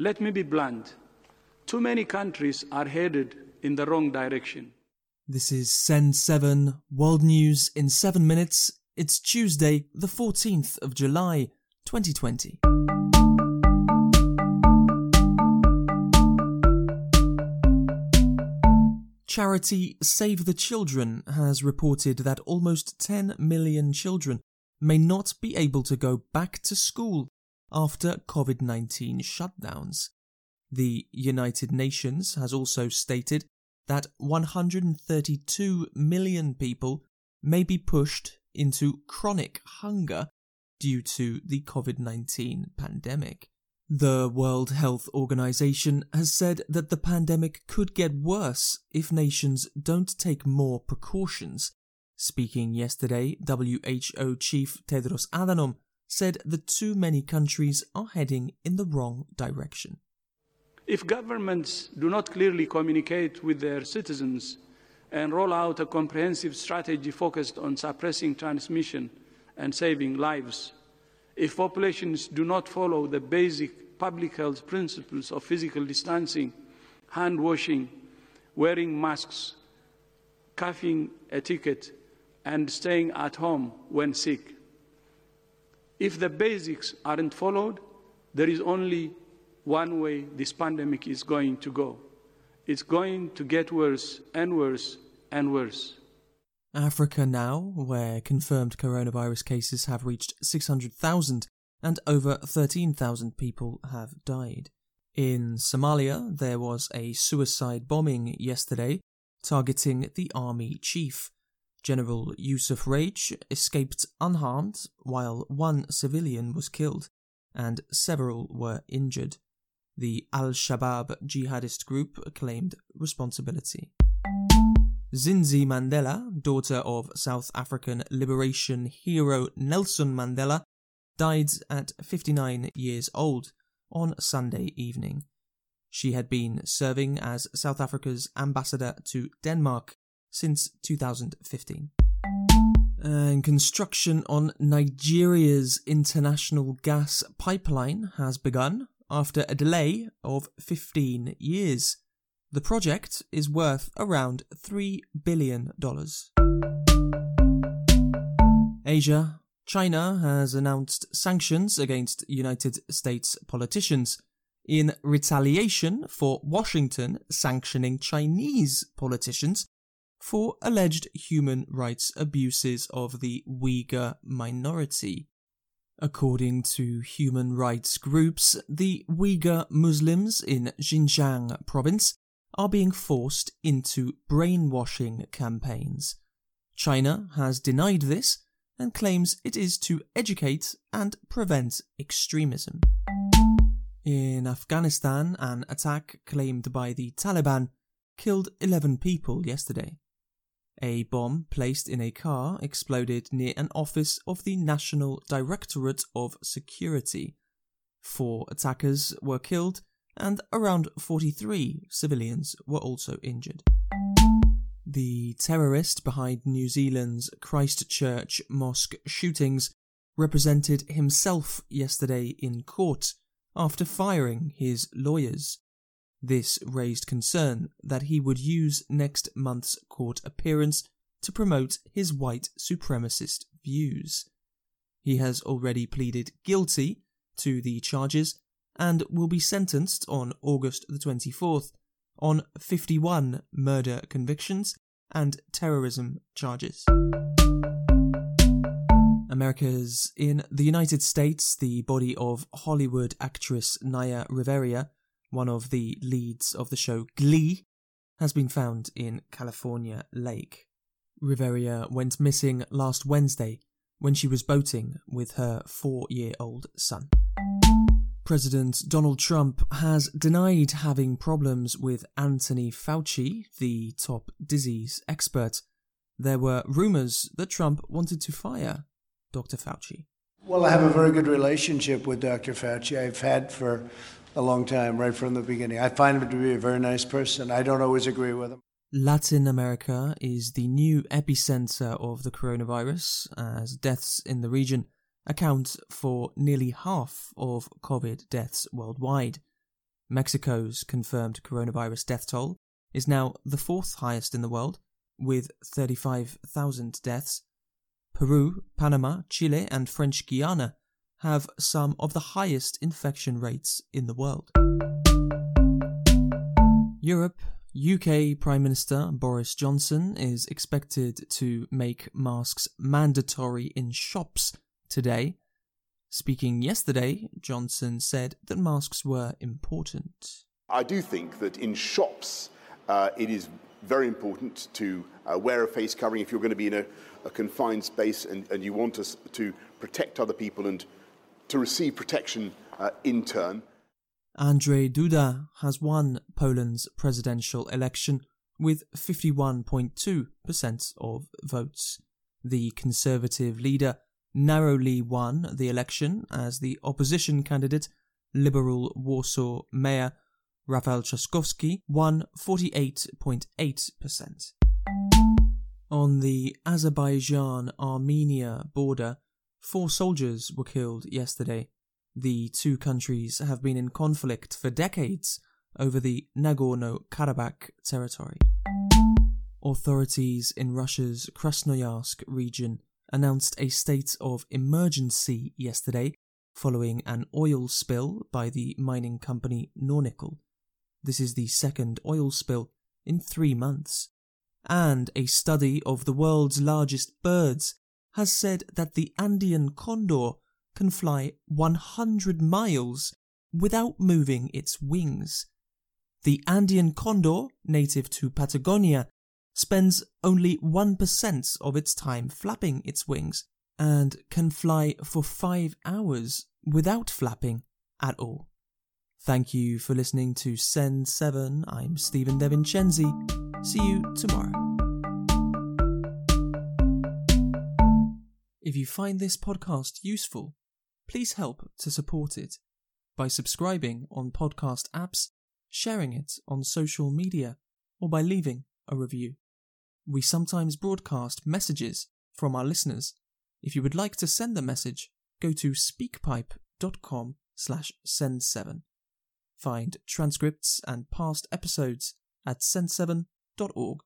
Let me be blunt. Too many countries are headed in the wrong direction. This is Send 7 World News in 7 minutes. It's Tuesday, the 14th of July, 2020. Charity Save the Children has reported that almost 10 million children may not be able to go back to school after COVID 19 shutdowns. The United Nations has also stated that 132 million people may be pushed into chronic hunger due to the COVID 19 pandemic. The World Health Organization has said that the pandemic could get worse if nations don't take more precautions. Speaking yesterday, WHO Chief Tedros Adhanom said that too many countries are heading in the wrong direction. If governments do not clearly communicate with their citizens and roll out a comprehensive strategy focused on suppressing transmission and saving lives, if populations do not follow the basic public health principles of physical distancing, hand washing, wearing masks, coughing etiquette, and staying at home when sick. If the basics aren't followed, there is only one way this pandemic is going to go. It's going to get worse and worse and worse. Africa now, where confirmed coronavirus cases have reached 600,000 and over 13,000 people have died. In Somalia, there was a suicide bombing yesterday targeting the army chief. General Yusuf Rage escaped unharmed while one civilian was killed and several were injured. The Al Shabaab jihadist group claimed responsibility. Zinzi Mandela, daughter of South African liberation hero Nelson Mandela, died at 59 years old on Sunday evening. She had been serving as South Africa's ambassador to Denmark since 2015. And construction on Nigeria's international gas pipeline has begun after a delay of 15 years. The project is worth around $3 billion. Asia. China has announced sanctions against United States politicians in retaliation for Washington sanctioning Chinese politicians for alleged human rights abuses of the Uyghur minority. According to human rights groups, the Uyghur Muslims in Xinjiang province are being forced into brainwashing campaigns. China has denied this and claims it is to educate and prevent extremism. In Afghanistan, an attack claimed by the Taliban killed 11 people yesterday. A bomb placed in a car exploded near an office of the National Directorate of Security. Four attackers were killed and around 43 civilians were also injured. The terrorist behind New Zealand's Christchurch mosque shootings represented himself yesterday in court after firing his lawyers. This raised concern that he would use next month's court appearance to promote his white supremacist views. He has already pleaded guilty to the charges and will be sentenced on August the 24th on 51 murder convictions and terrorism charges. Americas in the United States, the body of Hollywood actress Naya Rivera one of the leads of the show Glee, has been found in California Lake. Rivera went missing last Wednesday when she was boating with her four year old son. President Donald Trump has denied having problems with Anthony Fauci, the top disease expert. There were rumors that Trump wanted to fire Dr. Fauci. Well, I have a very good relationship with Dr. Fauci. I've had for a long time, right from the beginning. I find him to be a very nice person. I don't always agree with him. Latin America is the new epicenter of the coronavirus, as deaths in the region account for nearly half of COVID deaths worldwide. Mexico's confirmed coronavirus death toll is now the fourth highest in the world, with 35,000 deaths. Peru, Panama, Chile, and French Guiana have some of the highest infection rates in the world. Europe UK Prime Minister Boris Johnson is expected to make masks mandatory in shops today. Speaking yesterday, Johnson said that masks were important. I do think that in shops uh, it is very important to uh, wear a face covering if you're going to be in a, a confined space and, and, you want us to protect other people and to receive protection uh, in turn. Andrzej Duda has won Poland's presidential election with 51.2% of votes. The conservative leader narrowly won the election as the opposition candidate, Liberal Warsaw Mayor Rafał Trzaskowski, won 48.8%. On the Azerbaijan Armenia border, four soldiers were killed yesterday the two countries have been in conflict for decades over the Nagorno Karabakh territory. Authorities in Russia's Krasnoyarsk region announced a state of emergency yesterday following an oil spill by the mining company Nornickel. This is the second oil spill in three months. And a study of the world's largest birds has said that the Andean condor can fly 100 miles without moving its wings. The Andean condor, native to Patagonia, spends only 1% of its time flapping its wings and can fly for 5 hours without flapping at all. Thank you for listening to Send 7. I'm Stephen DeVincenzi. See you tomorrow. If you find this podcast useful, please help to support it by subscribing on podcast apps, sharing it on social media, or by leaving a review. We sometimes broadcast messages from our listeners. If you would like to send a message, go to speakpipe.com slash send7. Find transcripts and past episodes at send7.org.